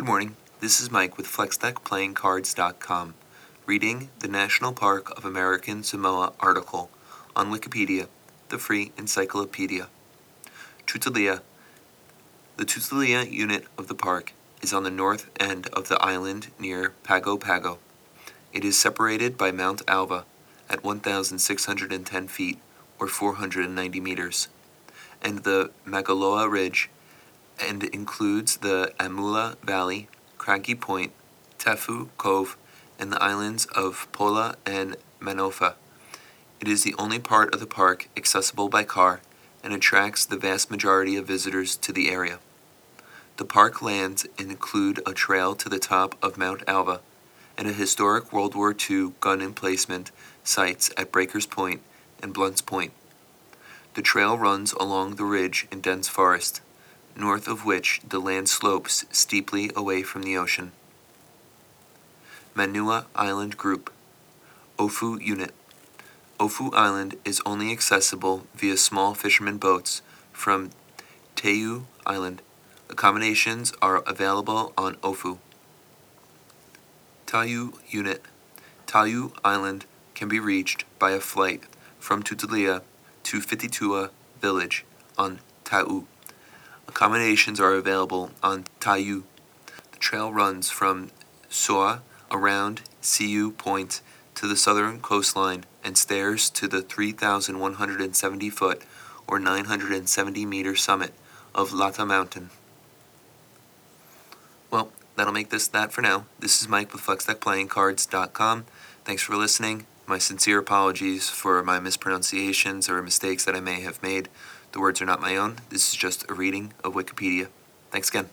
Good morning. This is Mike with FlexDeckPlayingCards.com, reading the National Park of American Samoa article on Wikipedia, the free encyclopedia. Tutuila. The Tutuila unit of the park is on the north end of the island near Pago Pago. It is separated by Mount Alva at 1,610 feet or 490 meters, and the Maugaloa Ridge and includes the Amula Valley, Craggy Point, Tefu Cove, and the islands of Pola and Manofa. It is the only part of the park accessible by car and attracts the vast majority of visitors to the area. The park lands include a trail to the top of Mount Alva and a historic World War II gun emplacement sites at Breakers Point and Blunt's Point. The trail runs along the ridge in dense forest north of which the land slopes steeply away from the ocean. Manua Island Group Ofu Unit Ofu Island is only accessible via small fishermen boats from Teu Island. Accommodations are available on Ofu. Taiu Unit Taiu Island can be reached by a flight from Tutuila to Fitiuta Village on Tau. Accommodations are available on Taiu. The trail runs from Soa around Siu Point to the southern coastline and stairs to the 3,170 foot or 970 meter summit of Lata Mountain. Well, that'll make this that for now. This is Mike with FlexDeckPlayingCards.com. Thanks for listening. My sincere apologies for my mispronunciations or mistakes that I may have made. The words are not my own. This is just a reading of Wikipedia. Thanks again.